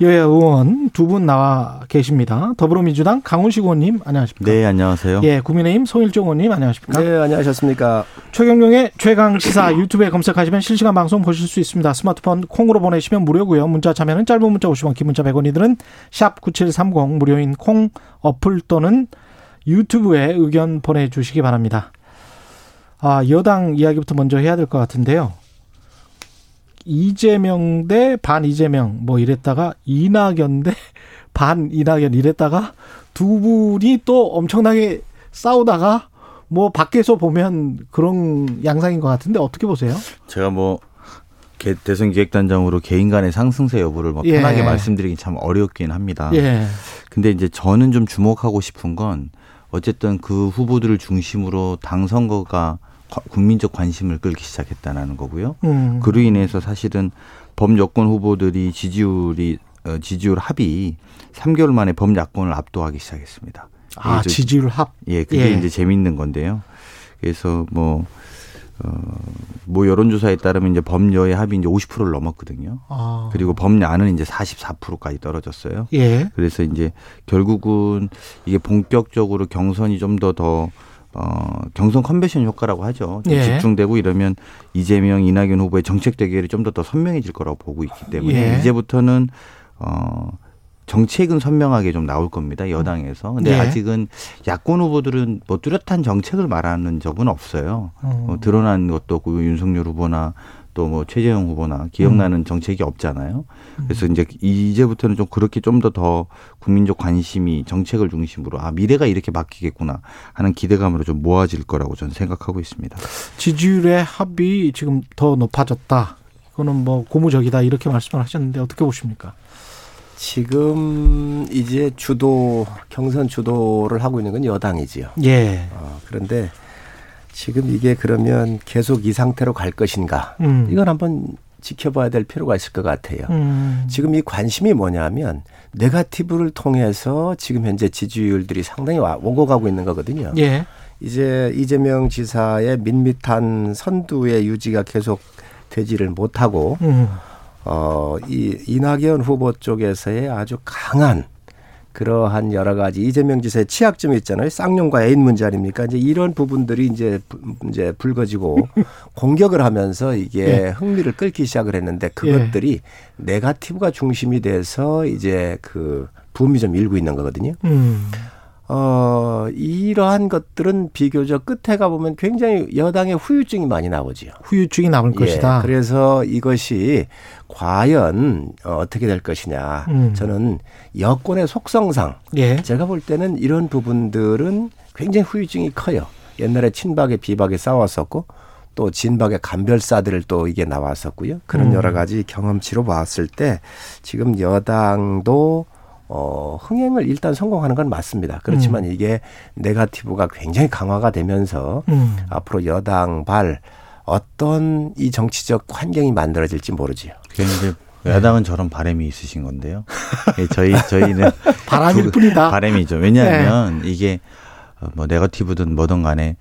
여야 의원 두 분 나와 계십니다. 더불어민주당 강훈식 의원님 안녕하십니까? 네, 안녕하세요. 예, 국민의힘 송일종 의원님 안녕하십니까? 네, 안녕하셨습니까? 최경룡의 최강 시사 유튜브에 검색하시면 실시간 방송 보실 수 있습니다. 스마트폰 콩으로 보내시면 무료고요. 문자 참여는 짧은 문자 50원, 긴 문자 100원이들은 샵 9730 무료인 콩 어플 또는 유튜브에 의견 보내주시기 바랍니다. 아, 여당 이야기부터 먼저 해야 될 것 같은데요. 이재명 대 반 이재명 뭐 이랬다가 이낙연 대 반 이낙연 이랬다가 두 분이 또 엄청나게 싸우다가 뭐 밖에서 보면 그런 양상인 것 같은데 어떻게 보세요? 제가 뭐 대선 기획단장으로 개인 간의 상승세 여부를 뭐 예. 편하게 말씀드리긴 참 어렵긴 합니다. 예. 근데 이제 저는 좀 주목하고 싶은 건 어쨌든 그 후보들을 중심으로 당 선거가 과- 국민적 관심을 끌기 시작했다는 거고요. 음. 그로 인해서 사실은 범여권 후보들이 지지율이 어, 지지율 합이 3개월 만에 범야권을 압도하기 시작했습니다. 아, 지지율 합. 예, 그게 예. 이제 재밌는 건데요. 그래서 뭐, 어, 뭐 여론조사에 따르면 이제 범여의 합이 이제 50%를 넘었거든요. 아. 그리고 범야는 이제 44%까지 떨어졌어요. 예. 그래서 이제 결국은 이게 본격적으로 경선이 좀 더 더, 어, 경선 컨벤션 효과라고 하죠. 좀 예. 집중되고 이러면 이재명, 이낙연 후보의 정책 대결이 좀 더 더 선명해질 거라고 보고 있기 때문에 예. 이제부터는 어, 정책은 선명하게 좀 나올 겁니다. 여당에서. 근데 예. 아직은 야권 후보들은 뭐 뚜렷한 정책을 말하는 적은 없어요. 어. 어, 드러난 것도 없고 윤석열 후보나 또 뭐 최재형 후보나 기억나는 음. 정책이 없잖아요. 그래서 이제 이제부터는 좀 그렇게 좀더더 국민적 관심이 정책을 중심으로 아 미래가 이렇게 바뀌겠구나 하는 기대감으로 좀 모아질 거라고 저는 생각하고 있습니다. 지지율의 합이 지금 더 높아졌다. 이거는 뭐 고무적이다 이렇게 말씀을 하셨는데 어떻게 보십니까? 지금 이제 주도 경선 주도를 하고 있는 건 여당이지요. 예. 어, 그런데 지금 이게 그러면 계속 이 상태로 갈 것인가? 음. 이건 한번 지켜봐야 될 필요가 있을 것 같아요. 음. 지금 이 관심이 뭐냐면 네가티브를 통해서 지금 현재 지지율들이 상당히 와- 오고 가고 있는 거거든요. 예. 이제 이재명 지사의 밋밋한 선두의 유지가 계속 되지를 못하고 음. 어, 이 이낙연 후보 쪽에서의 아주 강한 그러한 여러 가지 이재명 지사의 취약점이 있잖아요. 쌍용과 애인 문제 아닙니까? 이제 이런 부분들이 이제 부- 이제 불거지고 공격을 하면서 이게 예. 흥미를 끌기 시작을 했는데 그것들이 네가티브가 중심이 돼서 이제 그 붐이 좀 일고 있는 거거든요. 음. 어, 이러한 것들은 비교적 끝에 가보면 굉장히 여당의 후유증이 많이 나오지요. 후유증이 남을 예, 것이다. 그래서 이것이 과연 어, 어떻게 될 것이냐. 음. 저는 여권의 속성상 예. 제가 볼 때는 이런 부분들은 굉장히 후유증이 커요. 옛날에 친박에 비박에 싸웠었고 또 진박의 간별사들 또 이게 나왔었고요. 그런 음. 여러 가지 경험치로 봤을 때 지금 여당도 어, 흥행을 일단 성공하는 건 맞습니다. 그렇지만 이게 네가티브가 굉장히 강화가 되면서 음. 앞으로 여당 발 어떤 이 정치적 환경이 만들어질지 모르지요. 그런데 야당은 저런 바람이 있으신 건데요. 예, 저희 저희는 바람일 그 뿐이다. 바람이죠. 왜냐하면 이게 어, 뭐 네거티브든 뭐든 간에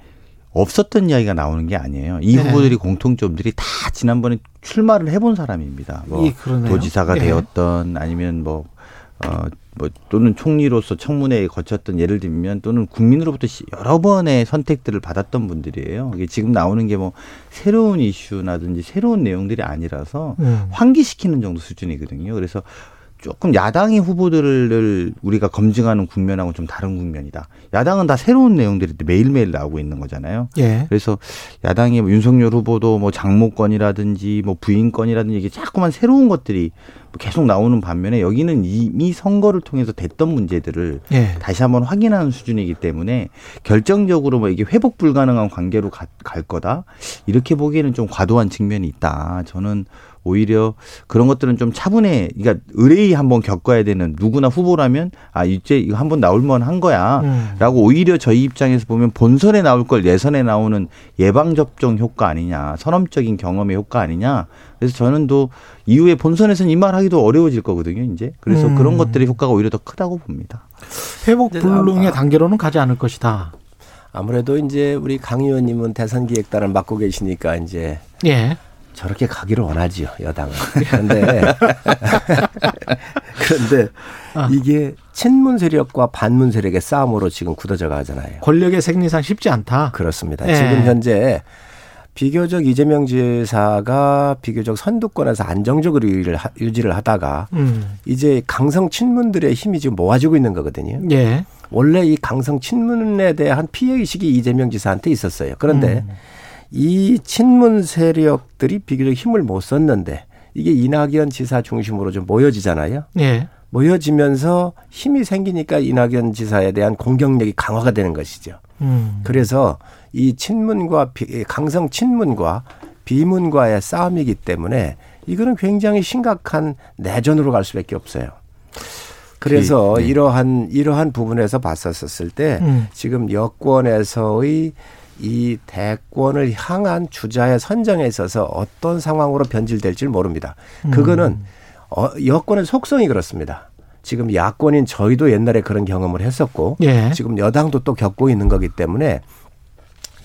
없었던 이야기가 나오는 게 아니에요. 이 네. 후보들이 공통점들이 다 지난번에 출마를 해본 사람입니다. 뭐 예, 그러네요. 도지사가 예. 되었던 아니면 뭐 어, 뭐 또는 총리로서 청문회에 거쳤던 예를 들면 또는 국민으로부터 시- 여러 번의 선택들을 받았던 분들이에요. 이게 지금 나오는 게 뭐 새로운 이슈나든지 새로운 내용들이 아니라서 음. 환기시키는 정도 수준이거든요. 그래서 조금 야당의 후보들을 우리가 검증하는 국면하고 좀 다른 국면이다. 야당은 다 새로운 내용들이 매일매일 나오고 있는 거잖아요. 예. 그래서 야당의 뭐 윤석열 후보도 뭐 장모권이라든지 뭐 부인권이라든지 이게 자꾸만 새로운 것들이 뭐 계속 나오는 반면에 여기는 이미 선거를 통해서 됐던 문제들을 예. 다시 한번 확인하는 수준이기 때문에 결정적으로 뭐 이게 회복 불가능한 관계로 가- 갈 거다 이렇게 보기에는 좀 과도한 측면이 있다. 저는 오히려 그런 것들은 좀 차분해. 그러니까 의뢰이 한번 겪어야 되는 누구나 후보라면 아 이제 이거 한번 나올 만한 거야라고 음. 오히려 저희 입장에서 보면 본선에 나올 걸 예선에 나오는 예방 접종 효과 아니냐, 선험적인 경험의 효과 아니냐. 그래서 저는 또 이후에 본선에서는 이 말 하기도 어려워질 거거든요, 이제. 그래서 음. 그런 것들의 효과가 오히려 더 크다고 봅니다. 회복 불능의 아마- 단계로는 가지 않을 것이다. 아무래도 이제 우리 강 의원님은 대선 기획단을 맡고 계시니까 이제 예. 저렇게 가기를 원하지요 여당은. 그런데 그런데 아. 이게 친문 세력과 반문 세력의 싸움으로 지금 굳어져 가잖아요. 권력의 생리상 쉽지 않다. 그렇습니다. 예. 지금 현재 비교적 이재명 지사가 비교적 선두권에서 안정적으로 유지를, 하- 유지를 하다가 음. 이제 강성 친문들의 힘이 지금 모아지고 있는 거거든요. 예. 원래 이 강성 친문에 대한 피해 의식이 이재명 지사한테 있었어요. 그런데 음. 이 친문 세력들이 비교적 힘을 못 썼는데 이게 이낙연 지사 중심으로 좀 모여지잖아요. 예. 모여지면서 힘이 생기니까 이낙연 지사에 대한 공격력이 강화가 되는 것이죠. 음. 그래서 이 친문과 비, 강성 친문과 비문과의 싸움이기 때문에 이거는 굉장히 심각한 내전으로 갈 수밖에 없어요. 그래서 네. 이러한 이러한 부분에서 봤었을 때 음. 지금 여권에서의 이 대권을 향한 주자의 선정에 있어서 어떤 상황으로 변질될지 모릅니다. 그거는 어, 여권의 속성이 그렇습니다. 지금 야권인 저희도 옛날에 그런 경험을 했었고 예. 지금 여당도 또 겪고 있는 거기 때문에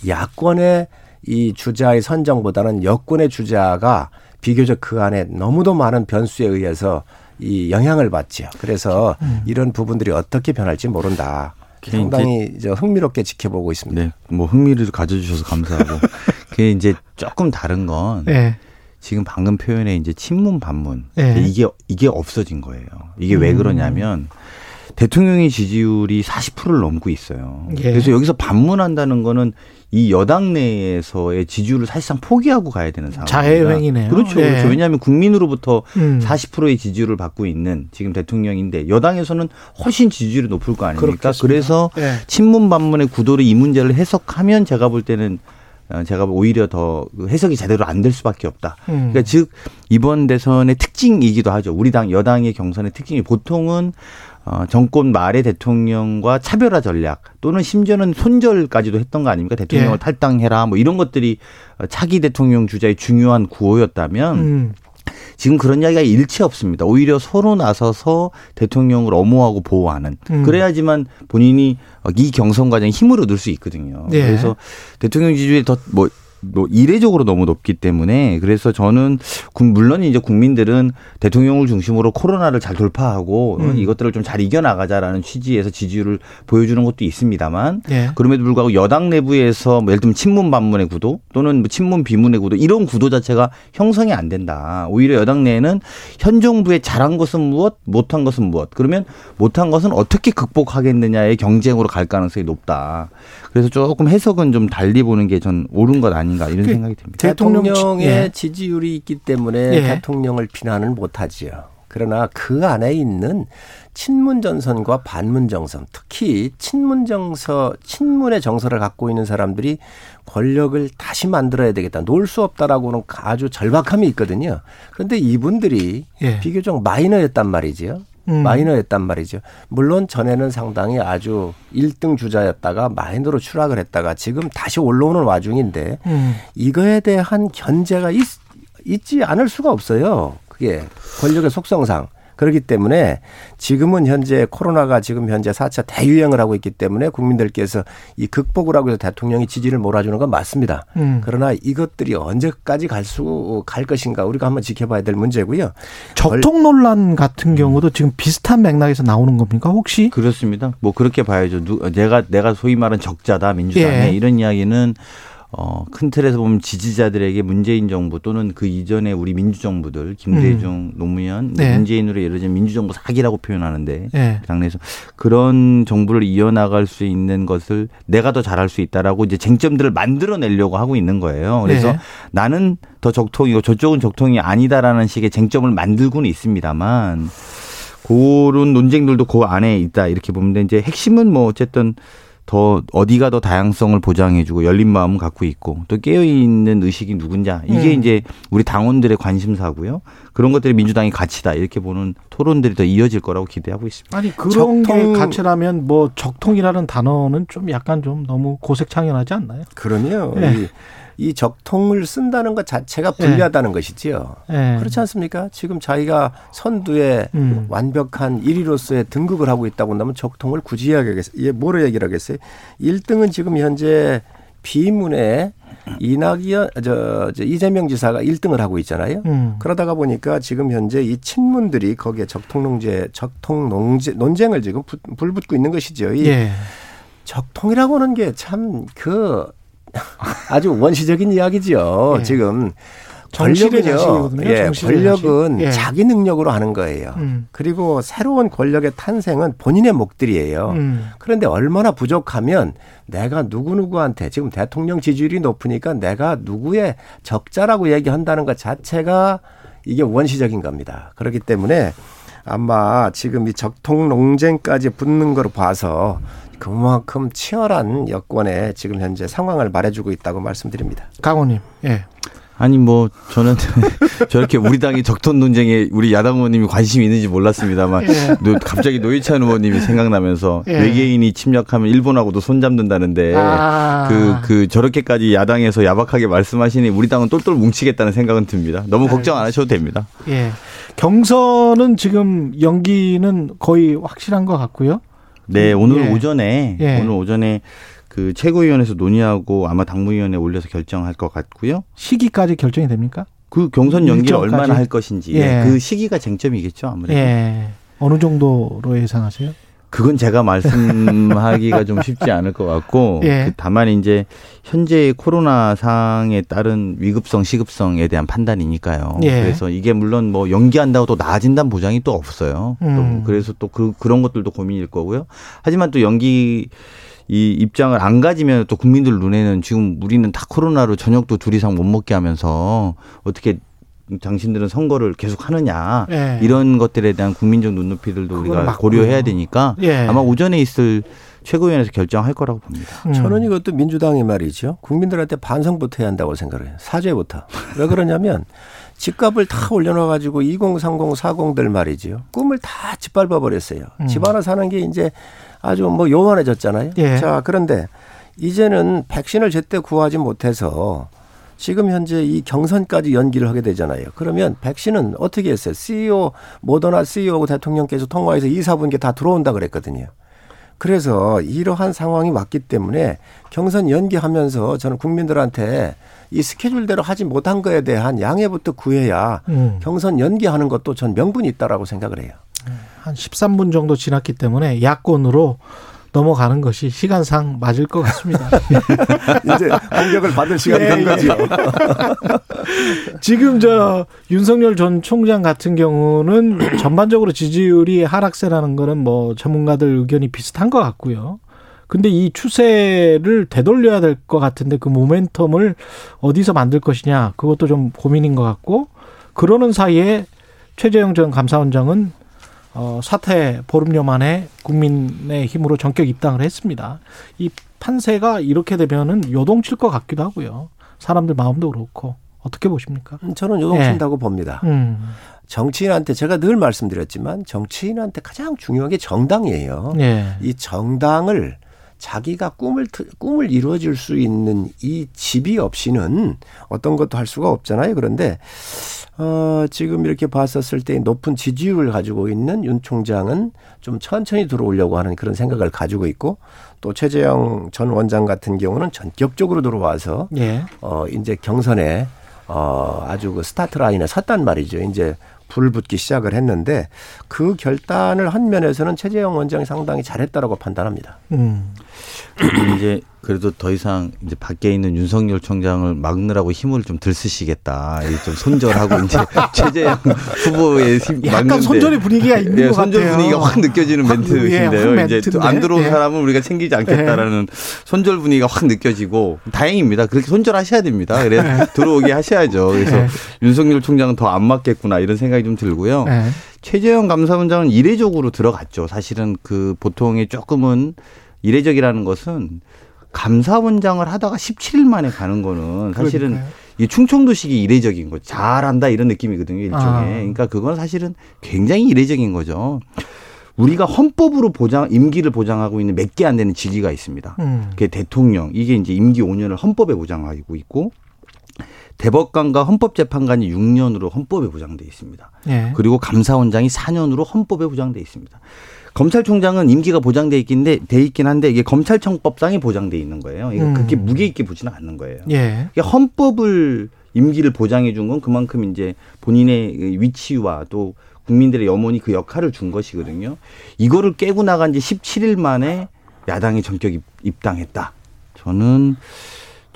야권의 이 주자의 선정보다는 여권의 주자가 비교적 그 안에 너무도 많은 변수에 의해서 이 영향을 받죠. 그래서 음. 이런 부분들이 어떻게 변할지 모른다. 그게 상당히 이제 흥미롭게 지켜보고 있습니다. 네, 뭐 흥미를 가져주셔서 감사하고 그게 이제 조금 다른 건 예. 지금 방금 표현에 이제 친문 반문 예. 이게 이게 없어진 거예요. 이게 왜 음. 그러냐면 대통령의 지지율이 40%를 넘고 있어요. 예. 그래서 여기서 반문한다는 거는 이 여당 내에서의 지지율을 사실상 포기하고 가야 되는 상황입니다. 자해행위네요. 그렇죠. 예. 그렇죠. 왜냐하면 국민으로부터 음. 40%의 지지율을 받고 있는 지금 대통령인데 여당에서는 훨씬 지지율이 높을 거 아닙니까? 그렇겠습니다. 그래서 예. 친문 반문의 구도를 이 문제를 해석하면 제가 볼 때는 어, 제가 오히려 더그 해석이 제대로 안 될 수밖에 없다. 음. 그러니까 즉 이번 대선의 특징이기도 하죠. 우리 당 여당의 경선의 특징이 보통은 어, 정권 말의 대통령과 차별화 전략 또는 심지어는 손절까지도 했던 거 아닙니까? 대통령을 예. 탈당해라 뭐 이런 것들이 어, 차기 대통령 주자의 중요한 구호였다면 음. 지금 그런 이야기가 일체 없습니다. 오히려 서로 나서서 대통령을 엄호하고 보호하는. 음. 그래야지만 본인이 이 경선 과정에 힘을 얻을 수 있거든요. 예. 그래서 대통령 지지율이 더뭐 뭐 이례적으로 너무 높기 때문에 그래서 저는 국- 물론 이제 국민들은 대통령을 중심으로 코로나를 잘 돌파하고 음. 이것들을 좀 잘 이겨나가자라는 취지에서 지지율을 보여주는 것도 있습니다만 예. 그럼에도 불구하고 여당 내부에서 뭐 예를 들면 친문 반문의 구도 또는 뭐 친문 비문의 구도 이런 구도 자체가 형성이 안 된다. 오히려 여당 내에는 현 정부의 잘한 것은 무엇, 못한 것은 무엇. 그러면 못한 것은 어떻게 극복하겠느냐의 경쟁으로 갈 가능성이 높다. 그래서 조금 해석은 좀 달리 보는 게 전 옳은 것 아 닌가 이런 그 생각이 듭니다. 대통령 대통령의 예. 지지율이 있기 때문에 예. 대통령을 비난을 못하지요. 그러나 그 안에 있는 친문 전선과 반문 정선, 특히 친문 정서, 친문의 정서를 갖고 있는 사람들이 권력을 다시 만들어야 되겠다. 놓을 수 없다라고는 아주 절박함이 있거든요. 그런데 이분들이 예. 비교적 마이너였단 말이지요. 음. 마이너였단 말이죠. 물론 전에는 상당히 아주 1등 주자였다가 마이너로 추락을 했다가 지금 다시 올라오는 와중인데 음. 이거에 대한 견제가 있, 있지 않을 수가 없어요. 그게 권력의 속성상. 그렇기 때문에 지금은 현재 코로나가 지금 현재 4차 대유행을 하고 있기 때문에 국민들께서 이 극복을 하고 해서 대통령이 지지를 몰아주는 건 맞습니다. 음. 그러나 이것들이 언제까지 갈 수, 갈 것인가 우리가 한번 지켜봐야 될 문제고요. 적통 논란 같은 경우도 지금 비슷한 맥락에서 나오는 겁니까? 혹시? 그렇습니다. 뭐 그렇게 봐야죠. 누, 내가 내가 소위 말하는 적자다 민주당에 예. 이런 이야기는 어, 큰 틀에서 보면 지지자들에게 문재인 정부 또는 그 이전에 우리 민주정부들 김대중, 노무현, 네. 문재인으로 예를 들면 민주정부 사기라고 표현하는데 예. 그 당내에서 그런 정부를 이어나갈 수 있는 것을 내가 더 잘할 수 있다라고 이제 쟁점들을 만들어내려고 하고 있는 거예요. 그래서 네. 나는 더 적통이고 저쪽은 적통이 아니다라는 식의 쟁점을 만들고는 있습니다만 그런 논쟁들도 그 안에 있다 이렇게 보면 돼. 이제 핵심은 뭐 어쨌든 더 어디가 더 다양성을 보장해주고 열린 마음을 갖고 있고 또 깨어 있는 의식이 누군자 이게 음. 이제 우리 당원들의 관심사고요. 그런 것들이 민주당의 가치다 이렇게 보는 토론들이 더 이어질 거라고 기대하고 있습니다. 아니 그런 적통- 게 가치라면 뭐 적통이라는 단어는 좀 약간 좀 너무 고색창연하지 않나요? 예. 이, 이 적통을 쓴다는 것 자체가 불리하다는 것이지요. 예. 그렇지 않습니까? 지금 자기가 선두에 음. 완벽한 1위로서의 등극을 하고 있다고 한다면 적통을 굳이 이야기하겠어요. 뭐로 얘기를 하겠어요? 1등은 지금 현재 비문에 이낙연 저, 저 이재명 지사가 1등을 하고 있잖아요. 음. 그러다가 보니까 지금 현재 이 친문들이 거기에 적통농제 적통농제 논쟁을 지금 부- 불붙고 있는 것이죠. 이 예. 적통이라고 하는 게 참 그 아주 원시적인 이야기지요. 예. 지금 권력은요. 예, 권력은. 예. 자기 능력으로 하는 거예요. 음. 그리고 새로운 권력의 탄생은 본인의 목들이에요. 음. 그런데 얼마나 부족하면 내가 누구누구한테 지금 대통령 지지율이 높으니까 내가 누구의 적자라고 얘기한다는 것 자체가 이게 원시적인 겁니다. 그렇기 때문에 아마 지금 이 적통 논쟁까지 붙는 걸 봐서 그만큼 치열한 여권의 지금 현재 상황을 말해주고 있다고 말씀드립니다. 강호님. 예. 아니 뭐 저는 저렇게 우리 당이 적통 논쟁에 우리 야당 의원님이 관심이 있는지 몰랐습니다만 예. 노- 갑자기 노회찬 의원님이 생각나면서 예. 외계인이 침략하면 일본하고도 손잡는다는데 아. 그, 그 저렇게까지 야당에서 야박하게 말씀하시니 우리 당은 똘똘 뭉치겠다는 생각은 듭니다. 너무 걱정 안 하셔도 됩니다. 예. 경선은 지금 연기는 거의 확실한 것 같고요. 네, 오늘 예. 오전에 예. 오늘 오전에 그 최고위원회에서 논의하고 아마 당무위원회 에 올려서 결정할 것 같고요. 시기까지 결정이 됩니까? 그 경선 연기를 일정까지? 얼마나 할 것인지 예. 그 시기가 쟁점이겠죠 아무래도. 예. 어느 정도로 예상하세요? 그건 제가 말씀하기가 좀 쉽지 않을 것 같고 예. 그 다만 이제 현재의 코로나 상황에 따른 위급성 시급성에 대한 판단이니까요. 예. 그래서 이게 물론 뭐 연기한다고 또 나아진다는 보장이 또 없어요. 음. 또 그래서 또 그, 그런 것들도 고민일 거고요. 하지만 또 연기 이 입장을 안 가지면 또 국민들 눈에는 지금 우리는 다 코로나로 저녁도 둘 이상 못 먹게 하면서 어떻게 당신들은 선거를 계속 하느냐 예. 이런 것들에 대한 국민적 눈높이들도 우리가 맞고요. 고려해야 되니까 예. 아마 오전에 있을 최고위원회에서 결정할 거라고 봅니다. 음. 저는 이것도 민주당이 말이죠. 국민들한테 반성부터 해야 한다고 생각을 해요. 사죄부터. 왜 그러냐면 집값을 다 올려놔 가지고 2030, 40들 말이죠. 꿈을 다 짓밟아 버렸어요. 음. 집 하나 사는 게 이제 아주 뭐 요만해졌잖아요. 예. 자, 그런데 이제는 백신을 제때 구하지 못해서 지금 현재 이 경선까지 연기를 하게 되잖아요. 그러면 백신은 어떻게 했어요? CEO, 모더나 CEO하고 대통령께서 통화해서 2, 4분기 다 들어온다 그랬거든요. 그래서 이러한 상황이 왔기 때문에 경선 연기하면서 저는 국민들한테 이 스케줄대로 하지 못한 거에 대한 양해부터 구해야 음. 경선 연기하는 것도 전 명분이 있다라고 생각을 해요. 한 13분 정도 지났기 때문에 야권으로 넘어가는 것이 시간상 맞을 것 같습니다. 이제 공격을 받을 시간이 예, 된 예. 거죠. 지금 저 윤석열 전 총장 같은 경우는 전반적으로 지지율이 하락세라는 거는 뭐 전문가들 의견이 비슷한 것 같고요. 근데 이 추세를 되돌려야 될 것 같은데 그 모멘텀을 어디서 만들 것이냐 그것도 좀 고민인 것 같고 그러는 사이에 최재형 전 감사원장은 어, 사퇴 보름여 만에 국민의 힘으로 전격 입당을 했습니다. 이 판세가 이렇게 되면은 요동칠 것 같기도 하고요. 사람들 마음도 그렇고 어떻게 보십니까? 저는 요동친다고 봅니다. 음, 정치인한테 제가 늘 말씀드렸지만 정치인한테 가장 중요한 게 정당이에요. 예, 이 정당을 자기가 꿈을 트- 꿈을 이루어질 수 있는 이 집이 없이는 어떤 것도 할 수가 없잖아요. 그런데 어 지금 이렇게 봤었을 때 높은 지지율을 가지고 있는 윤 총장은 좀 천천히 들어오려고 하는 그런 생각을 가지고 있고 또 최재형 전 원장 같은 경우는 전격적으로 들어와서 예, 어 이제 경선에 어 아주 그 스타트 라인에 섰단 말이죠. 이제 불 붙기 시작을 했는데 그 결단을 한 면에서는 최재형 원장이 상당히 잘했다라고 판단합니다. 음, 이제 그래도 더 이상 이제 밖에 있는 윤석열 총장을 막느라고 힘을 좀 들 쓰시겠다. 이좀 손절하고 이제 최재형 후보의 힘 약간 막는데 손절의 분위기가 있는 예, 것 손절 같아요. 분위기가 확 느껴지는 확, 예, 멘트인데요. 확 이제 또 안. 들어온 예. 사람은 우리가 챙기지 않겠다라는 손절 분위기가 확 느껴지고 다행입니다. 그렇게 손절하셔야 됩니다. 그래 예. 들어오게 하셔야죠. 그래서 예. 윤석열 총장은 더 안 맞겠구나 이런 생각이 좀 들고요. 예, 최재형 감사원장은 이례적으로 들어갔죠. 사실은 그 보통의 조금은 이례적이라는 것은 감사원장을 하다가 17일 만에 가는 거는 사실은 그러니까요. 이 충청도식이 이례적인 거죠. 잘한다 이런 느낌이거든요. 일종의. 아. 그러니까 그건 사실은 굉장히 이례적인 거죠. 우리가 헌법으로 보장 임기를 보장하고 있는 몇 개 안 되는 직위가 있습니다. 음. 그게 대통령 이게 이제 임기 5년을 헌법에 보장하고 있고 대법관과 헌법재판관이 6년으로 헌법에 보장돼 있습니다. 예. 그리고 감사원장이 4년으로 헌법에 보장돼 있습니다. 검찰총장은 임기가 보장돼 있긴데 돼 있긴 한데 이게 검찰청법상에 보장돼 있는 거예요. 이게 음. 그렇게 무게 있게 보지는 않는 거예요. 예. 이게 헌법을 임기를 보장해 준 건 그만큼 이제 본인의 위치와 또 국민들의 염원이 그 역할을 준 것이거든요. 이거를 깨고 나간 지 17일 만에 야당의 전격 입- 입당했다. 저는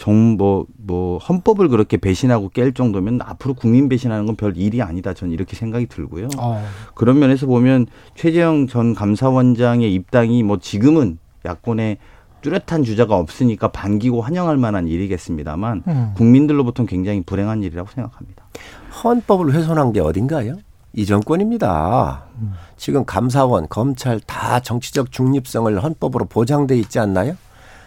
정뭐 뭐 헌법을 그렇게 배신하고 깰 정도면 앞으로 국민 배신하는 건 별 일이 아니다. 저는 이렇게 생각이 들고요. 어. 그런 면에서 보면 최재형 전 감사원장의 입당이 뭐 지금은 야권에 뚜렷한 주자가 없으니까 반기고 환영할 만한 일이겠습니다만 음. 국민들로부터는 굉장히 불행한 일이라고 생각합니다. 헌법을 훼손한 게 어딘가요? 이 정권입니다. 지금 감사원, 검찰 다 정치적 중립성을 헌법으로 보장돼 있지 않나요?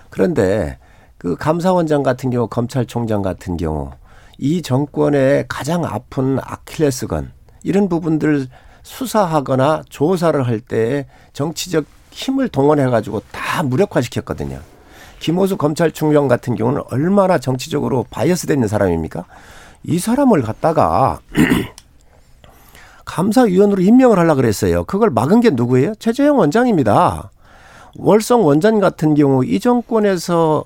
그런데 그 감사원장 같은 경우, 검찰총장 같은 경우 이 정권의 가장 아픈 아킬레스건 이런 부분들 수사하거나 조사를 할 때 정치적 힘을 동원해 가지고 다 무력화시켰거든요. 김오수 검찰총장 같은 경우는 얼마나 정치적으로 bias 되는 사람입니까? 이 사람을 갖다가 감사위원으로 임명을 하려고 그랬어요. 그걸 막은 게 누구예요? 최재형 원장입니다. 월성 원전 같은 경우 이 정권에서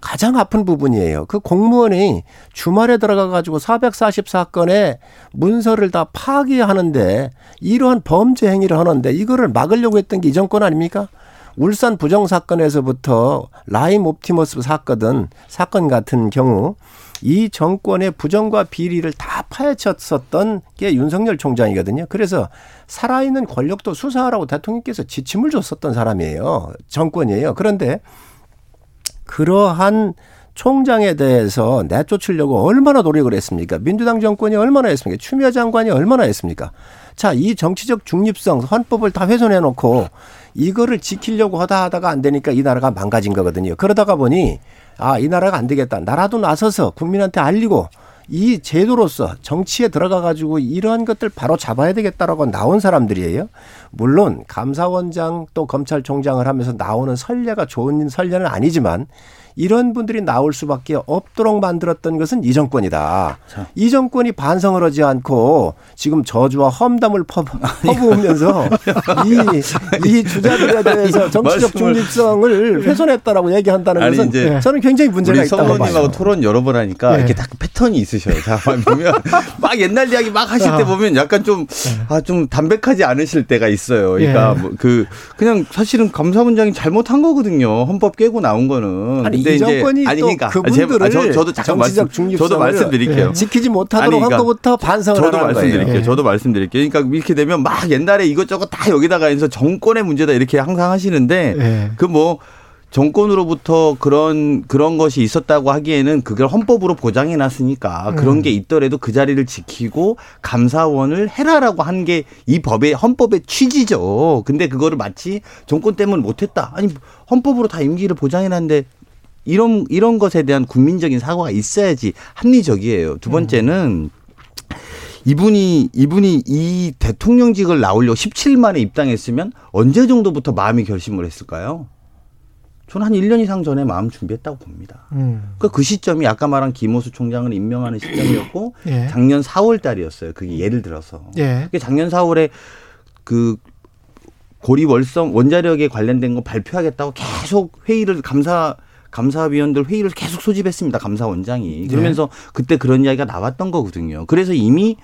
가장 아픈 부분이에요. 그 공무원이 주말에 들어가 가지고 444건의 문서를 다 파기하는데 이러한 범죄 행위를 하는데 이거를 막으려고 했던 게 이 정권 아닙니까? 울산 부정 사건에서부터 라임 옵티머스 사건 사건 같은 경우 이 정권의 부정과 비리를 다 파헤쳤었던 게 윤석열 총장이거든요. 그래서 살아있는 권력도 수사하라고 대통령께서 지침을 줬었던 사람이에요. 정권이에요. 그런데 그러한 총장에 대해서 내쫓으려고 얼마나 노력을 했습니까? 민주당 정권이 얼마나 했습니까? 추미애 장관이 얼마나 했습니까? 자, 이 정치적 중립성, 헌법을 다 훼손해 놓고 이거를 지키려고 하다 하다가 안 되니까 이 나라가 망가진 거거든요. 그러다가 보니 아, 이 나라가 안 되겠다. 나라도 나서서 국민한테 알리고 이 제도로서 정치에 들어가 가지고 이러한 것들 바로 잡아야 되겠다라고 나온 사람들이에요. 물론 감사원장 또 검찰총장을 하면서 나오는 선례가 좋은 선례는 아니지만 이런 분들이 나올 수밖에 없도록 만들었던 것은 이 정권이다. 이 정권이 반성을 하지 않고 지금 저주와 험담을 퍼, 퍼부으면서 이, 이 주자들에 대해서 정치적 중립성을 훼손했다라고 얘기한다는 아니, 것은 이제 저는 굉장히 문제가 있다고 봐요. 토론 여러 번 하니까 네. 이렇게 딱 패턴이 있으셔요. 자, 보면 막 옛날 이야기 막 하실 때 보면 약간 좀, 아, 좀 담백하지 않으실 때가 있어요. 그러니까 예. 뭐 그, 그냥 사실은 감사원장이 잘못한 거거든요. 헌법 깨고 나온 거는. 아니, 근데 이 정권이 아니, 또 그러니까 그분들을 아, 저, 저도 잠깐 말씀, 저도 말씀드릴게요. 예. 지키지 못하도록 아니, 한 그러니까 것부터 반성을 저도 말씀드릴게요. 예. 저도 말씀드릴게요. 그러니까 이렇게 되면 막 옛날에 이것저것 다 여기다가 해서 정권의 문제다 이렇게 항상 하시는데 예. 그뭐 정권으로부터 그런 그런 것이 있었다고 하기에는 그걸 헌법으로 보장해 놨으니까 그런 음. 게 있더라도 그 자리를 지키고 감사원을 해라라고 한 게 이 법의 헌법의 취지죠. 근데 그거를 마치 정권 때문에 못 했다. 아니 헌법으로 다 임기를 보장해 놨는데 이런 이런 것에 대한 국민적인 사과가 있어야지 합리적이에요. 두 번째는 이분이 이분이 이 대통령직을 나오려고 17일 만에 입당했으면 언제 정도부터 마음이 결심을 했을까요? 저는 한 1년 이상 전에 마음 준비했다고 봅니다. 음. 그, 그 시점이 아까 말한 김호수 총장을 임명하는 시점이었고 예. 작년 4월 달이었어요. 그게 예를 들어서. 예. 그게 작년 4월에 그 고리 월성 원자력에 관련된 거 발표하겠다고 계속 회의를 감사 감사위원들 회의를 계속 소집했습니다. 감사원장이. 그러면서 그때 그런 이야기가 나왔던 거거든요. 그래서 이미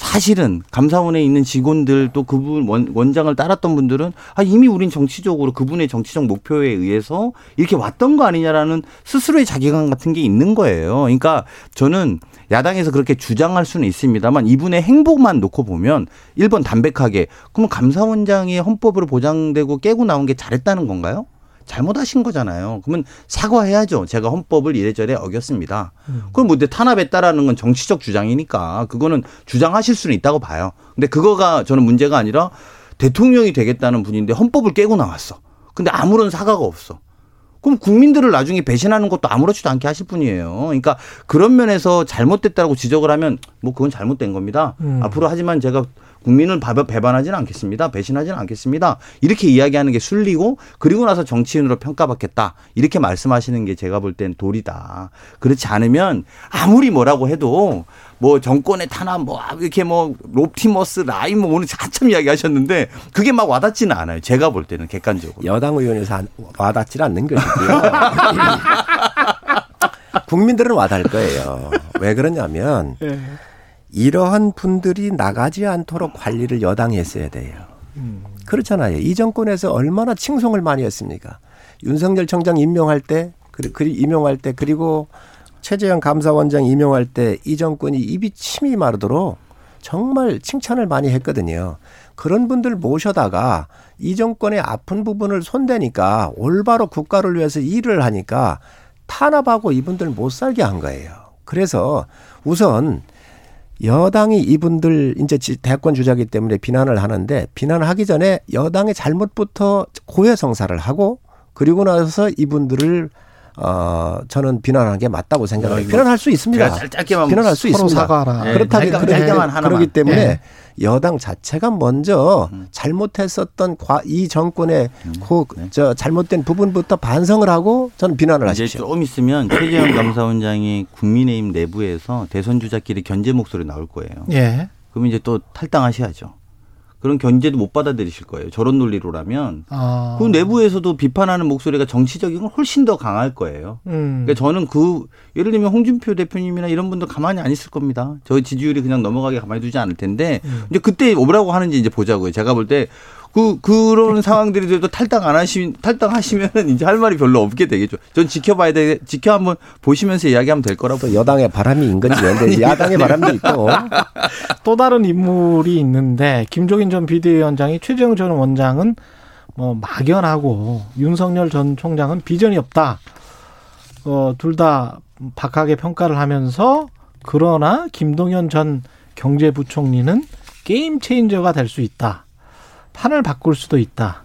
사실은 감사원에 있는 직원들 또 그분 원, 원장을 따랐던 분들은 아 이미 우린 정치적으로 그분의 정치적 목표에 의해서 이렇게 왔던 거 아니냐라는 스스로의 자기감 같은 게 있는 거예요. 그러니까 저는 야당에서 그렇게 주장할 수는 있습니다만 이분의 행보만 놓고 보면 1번 담백하게 그러면 감사원장이 헌법으로 보장되고 깨고 나온 게 잘했다는 건가요? 잘못하신 거잖아요. 그러면 사과해야죠. 제가 헌법을 이래저래 어겼습니다. 그럼 뭐 탄압했다라는 건 정치적 주장이니까 그거는 주장하실 수는 있다고 봐요. 근데 그거가 저는 문제가 아니라 대통령이 되겠다는 분인데 헌법을 깨고 나왔어. 근데 아무런 사과가 없어. 그럼 국민들을 나중에 배신하는 것도 아무렇지도 않게 하실 분이에요. 그러니까 그런 면에서 잘못됐다고 지적을 하면 뭐 그건 잘못된 겁니다. 음. 앞으로 하지만 제가 국민을 바- 배반하지는 않겠습니다. 배신하지는 않겠습니다. 이렇게 이야기하는 게 순리고 그리고 나서 정치인으로 평가받겠다. 이렇게 말씀하시는 게 제가 볼 땐 도리다. 그렇지 않으면 아무리 뭐라고 해도 뭐 정권의 탄압 뭐 이렇게 뭐 롭티머스 라임 뭐 오늘 한참 이야기하셨는데 그게 막 와닿지는 않아요. 제가 볼 때는 객관적으로. 여당 의원에서 안- 와닿질 않는 것이고요. 국민들은 와닿을 거예요. 왜 그러냐면 예. 이러한 분들이 나가지 않도록 관리를 여당이 했어야 돼요. 그렇잖아요. 이 정권에서 얼마나 칭송을 많이 했습니까? 윤석열 청장 임명할 때, 그리, 임명할 때, 그리고 최재형 감사원장 임명할 때 이 정권이 입이 침이 마르도록 정말 칭찬을 많이 했거든요. 그런 분들 모셔다가 이 정권의 아픈 부분을 손대니까 올바로 국가를 위해서 일을 하니까 탄압하고 이분들 못 살게 한 거예요. 그래서 우선 여당이 이분들 이제 지- 대권 주자기 때문에 비난을 하는데 비난을 하기 전에 여당의 잘못부터 고해성사를 하고 그리고 나서 이분들을 어 저는 비난하는 게 맞다고 생각해요. 비난할 수 있습니다. 비난할 수 서로 있습니다. 사과하라. 예, 그렇다면 짧게- 그렇기, 짧게만 때문에, 하나만. 그렇기 때문에 예. 여당 자체가 먼저 잘못했었던 과, 이 정권의 그, 네. 저 잘못된 부분부터 반성을 하고 저는 비난을 이제 하십시오. 조금 있으면 최재형 감사원장이 국민의힘 내부에서 대선 주자끼리 견제 목소리 나올 거예요. 예. 그럼 이제 또 탈당하셔야죠. 그런 견제도 못 받아들이실 거예요. 저런 논리로라면. 아. 그 내부에서도 비판하는 목소리가 정치적인 건 훨씬 더 강할 거예요. 음. 그러니까 저는 그 예를 들면 홍준표 대표님이나 이런 분들 가만히 안 있을 겁니다. 저희 지지율이 그냥 넘어가게 가만히 두지 않을 텐데 이제 그때 뭐라고 하는지 이제 보자고요. 제가 볼 때 그 그런 상황들이 돼도 탈당 안 하시 탈당하시면은 이제 할 말이 별로 없게 되겠죠. 전 지켜봐야 돼. 지켜 한번 보시면서 이야기하면 될 거라고. 또 여당의 바람이 인 거지. 근데 야당의 바람도 있고. 또 다른 인물이 있는데 김종인 전 비대위원장이 최재형 전 원장은 뭐 막연하고 윤석열 전 총장은 비전이 없다. 어, 둘 다 박하게 평가를 하면서 그러나 김동연 전 경제부총리는 게임 체인저가 될 수 있다. 판을 바꿀 수도 있다.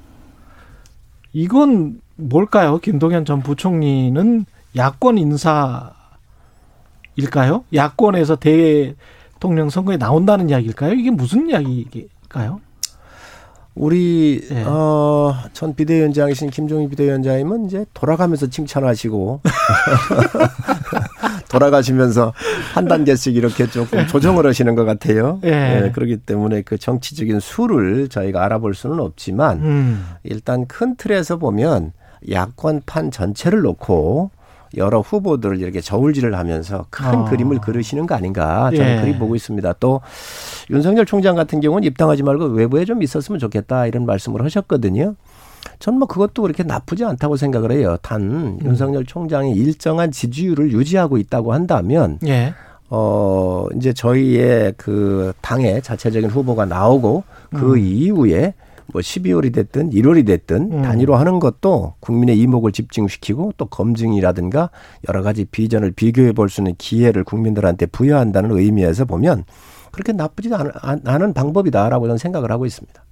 이건 뭘까요? 김동연 전 부총리는 야권 인사일까요? 야권에서 대통령 선거에 나온다는 이야기일까요? 이게 무슨 이야기일까요? 우리 예. 어전 비대위원장이신 김종인 비대위원장님은 이제 돌아가면서 칭찬하시고 돌아가시면서 한 단계씩 이렇게 조금 조정을 하시는 것 같아요. 예. 그렇기 때문에 그 정치적인 수를 저희가 알아볼 수는 없지만 음. 일단 큰 틀에서 보면 야권판 전체를 놓고 여러 후보들을 이렇게 저울질을 하면서 큰 아. 그림을 그리시는 거 아닌가 저는 예. 그리 보고 있습니다. 또 윤석열 총장 같은 경우는 입당하지 말고 외부에 좀 있었으면 좋겠다 이런 말씀을 하셨거든요. 전뭐 그것도 그렇게 나쁘지 않다고 생각을 해요. 단 음. 윤석열 총장이 일정한 지지율을 유지하고 있다고 한다면 예. 어 이제 저희의 그 당의 자체적인 후보가 나오고 그 이후에 뭐 12월이 됐든 1월이 됐든 음. 단위로 하는 것도 국민의 이목을 집중시키고 또 검증이라든가 여러 가지 비전을 비교해 볼 수 있는 기회를 국민들한테 부여한다는 의미에서 보면 그렇게 나쁘지 않은 방법이다라고 저는 생각을 하고 있습니다.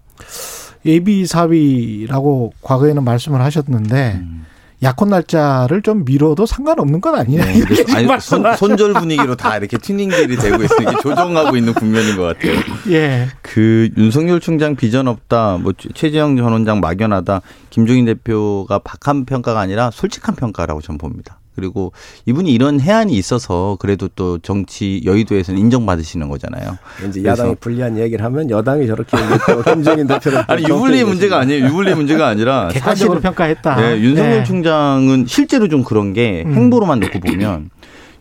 예비 사위라고 과거에는 말씀을 하셨는데 음. 약혼 날짜를 좀 미뤄도 상관없는 건 아니냐 네, 이렇게 아니, 말씀을 손, 손절 분위기로 다 이렇게 튜닝들이 되고 있으니까 조정하고 있는 국면인 것 같아요. 예. 그 윤석열 총장 비전 없다, 뭐 최재형 전 원장 막연하다, 김종인 대표가 박한 평가가 아니라 솔직한 평가라고 저는 봅니다. 그리고 이분이 이런 해안이 있어서 그래도 또 정치 여의도에서는 인정받으시는 거잖아요. 이제 야당이 불리한 얘기를 하면 여당이 저렇게 김정인 대표를 아니 또 유불리 문제가 아니에요. 유불리 문제가 아니라 객관적으로 평가했다. 예, 윤석열 예. 총장은 실제로 좀 그런 게 음. 행보로만 놓고 보면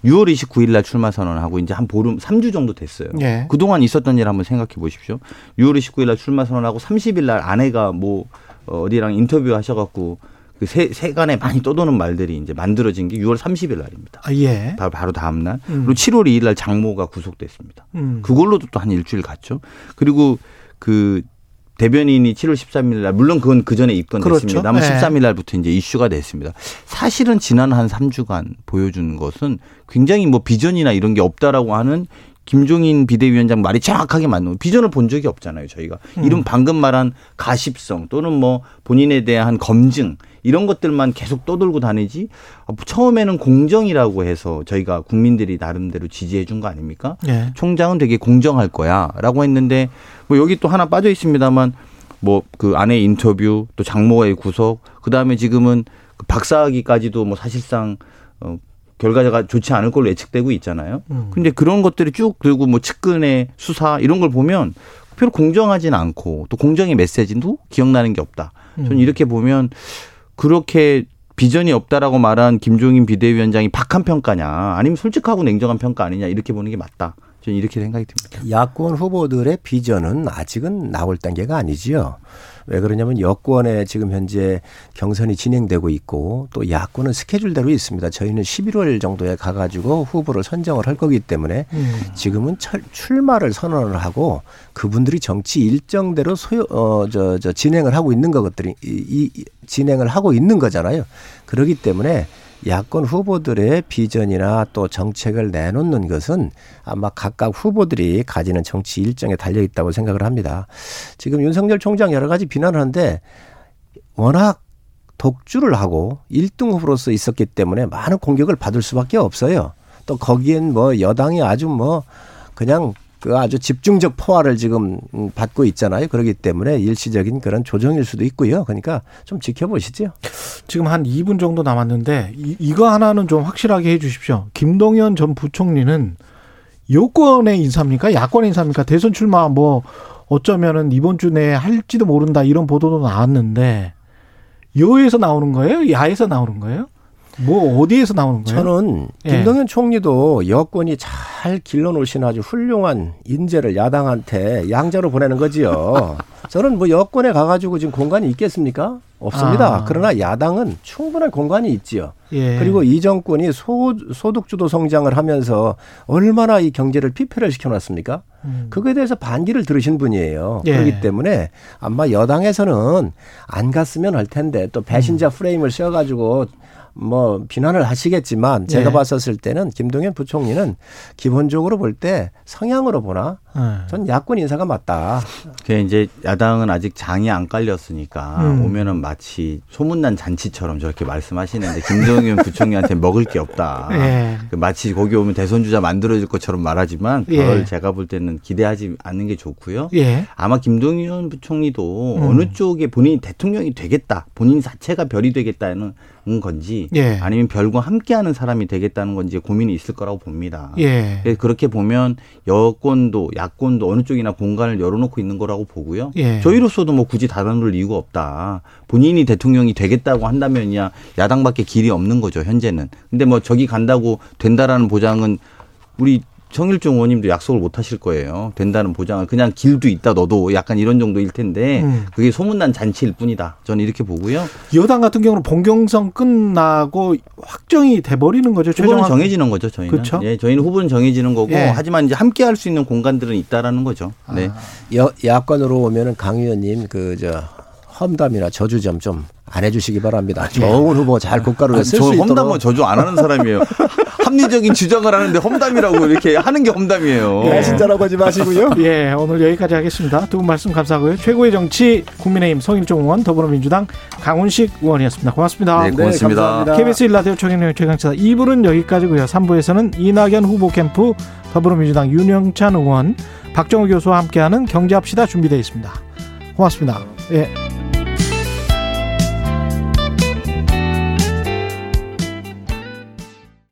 6월 29일 날 출마 선언하고 이제 한 보름 3주 정도 됐어요. 예. 그동안 있었던 일 한번 생각해 보십시오. 6월 29일 날 출마 선언하고 30일 날 아내가 뭐 어, 어디랑 인터뷰 하셔 갖고 그 세, 세간에 많이 떠도는 말들이 이제 만들어진 게 6월 30일 날입니다. 아, 예. 바로, 바로 다음 날. 음. 그리고 7월 2일 날 장모가 구속됐습니다. 음. 그걸로도 또 한 일주일 갔죠. 그리고 그 대변인이 7월 13일 날 물론 그건 그 전에 입건됐습니다. 그렇죠. 만 네. 13일 날부터 이제 이슈가 됐습니다. 사실은 지난 한 3주간 보여준 것은 굉장히 뭐 비전이나 이런 게 없다라고 하는 김종인 비대위원장 말이 정확하게 맞는 비전을 본 적이 없잖아요. 저희가 음. 이런 방금 말한 가십성 또는 뭐 본인에 대한 검증 이런 것들만 계속 떠돌고 다니지 아, 처음에는 공정이라고 해서 저희가 국민들이 나름대로 지지해 준 거 아닙니까? 예. 총장은 되게 공정할 거야라고 했는데 뭐 여기 또 하나 빠져 있습니다만 뭐그 안에 인터뷰 또 장모의 구속 그다음에 지금은 그 박사학위까지도 뭐 사실상 어 결과가 좋지 않을 걸로 예측되고 있잖아요. 음. 근데 그런 것들이 쭉 들고 뭐 측근의 수사 이런 걸 보면 별로 공정하진 않고 또 공정의 메시지도 기억나는 게 없다. 저는 음. 이렇게 보면 그렇게 비전이 없다라고 말한 김종인 비대위원장이 박한 평가냐 아니면 솔직하고 냉정한 평가 아니냐 이렇게 보는 게 맞다. 저는 이렇게 생각이 듭니다. 야권 후보들의 비전은 아직은 나올 단계가 아니지요. 왜 그러냐면 여권에 지금 현재 경선이 진행되고 있고 또 야권은 스케줄대로 있습니다. 저희는 11월 정도에 가가지고 후보를 선정을 할 거기 때문에 음. 지금은 철, 출마를 선언을 하고 그분들이 정치 일정대로 소요 어저 저 진행을 하고 있는 것들이 이, 이 진행을 하고 있는 거잖아요. 그렇기 때문에 야권 후보들의 비전이나 또 정책을 내놓는 것은 아마 각각 후보들이 가지는 정치 일정에 달려 있다고 생각을 합니다. 지금 윤석열 총장 여러 가지 비난을 하는데 워낙 독주를 하고 1등 후보로서 있었기 때문에 많은 공격을 받을 수밖에 없어요. 또 거기엔 뭐 여당이 아주 뭐 그냥 그 아주 집중적 포화를 지금 음, 받고 있잖아요. 그렇기 때문에 일시적인 그런 조정일 수도 있고요. 그러니까 좀 지켜보시죠. 지금 한 2분 정도 남았는데 이, 이거 하나는 좀 확실하게 해 주십시오. 김동연 전 부총리는 여권의 인사입니까? 야권의 인사입니까? 대선 출마 뭐 어쩌면은 이번 주 내에 할지도 모른다 이런 보도도 나왔는데 여에서 나오는 거예요? 야에서 나오는 거예요? 뭐 어디에서 나오는 거예요? 저는 예. 김동연 총리도 여권이 잘 길러놓으신 아주 훌륭한 인재를 야당한테 양자로 보내는 거지요. 저는 뭐 여권에 가가지고 지금 공간이 있겠습니까? 없습니다. 아. 그러나 야당은 충분한 공간이 있지요. 예. 그리고 이 정권이 소, 소득주도 성장을 하면서 얼마나 이 경제를 피폐를 시켜놨습니까? 음. 그거에 대해서 반기를 들으신 분이에요. 예. 그렇기 때문에 아마 여당에서는 안 갔으면 할 텐데 또 배신자 프레임을 씌워가지고 뭐 비난을 하시겠지만 제가 예. 봤었을 때는 김동연 부총리는 기본적으로 볼 때 성향으로 보나 예. 전 야권 인사가 맞다. 그 이제 야당은 아직 장이 안 깔렸으니까 음. 오면은 마치 소문난 잔치처럼 저렇게 말씀하시는데 김정은 부총리한테 먹을 게 없다. 예. 그 마치 거기 오면 대선 주자 만들어질 것처럼 말하지만 그걸 예. 제가 볼 때는 기대하지 않는 게 좋고요. 예. 아마 김동연 부총리도 음. 어느 쪽에 본인이 대통령이 되겠다, 본인 자체가 별이 되겠다는 건지 예. 아니면 별과 함께하는 사람이 되겠다는 건지 고민이 있을 거라고 봅니다. 예. 예, 그렇게 보면 여권도 야권도 어느 쪽이나 공간을 열어놓고 있는 거라고 보고요. 예. 저희로서도 뭐 굳이 닫아놓을 이유가 없다. 본인이 대통령이 되겠다고 한다면야 야당밖에 길이 없는 거죠 현재는. 근데 뭐 저기 간다고 된다라는 보장은 우리 정일종 의원님도 약속을 못 하실 거예요. 된다는 보장은 그냥 길도 있다 너도 약간 이런 정도일 텐데 음. 그게 소문난 잔치일 뿐이다. 저는 이렇게 보고요. 여당 같은 경우는 본경선 끝나고 확정이 돼 버리는 거죠. 후보는 최종 정해지는 거죠 저희는. 그렇죠? 예, 저희는 후보는 정해지는 거고 예. 하지만 이제 함께 할 수 있는 공간들은 있다라는 거죠. 네. 아. 여, 야권으로 오면은 강 의원님 그 저 험담이나 저주점 좀안 해주시기 바랍니다. 좋은 후보 잘 국가로 아니, 쓸저수 있도록. 험담은 저주 안 하는 사람이에요. 합리적인 주장을 하는데 험담이라고 이렇게 하는 게 험담이에요. 배신자라고 하지 마시고요. 예, 오늘 여기까지 하겠습니다. 두 분 말씀 감사하고요. 최고의 정치 국민의힘 성일종 의원, 더불어민주당 강훈식 의원이었습니다. 고맙습니다. 네, 고맙습니다. 감사합니다. KBS 일라디오 최경영 최강시사 2부는 여기까지고요. 3부에서는 이낙연 후보 캠프 더불어민주당 윤영찬 의원, 박정우 교수와 함께하는 경제합시다 준비되어 있습니다. 고맙습니다. 예.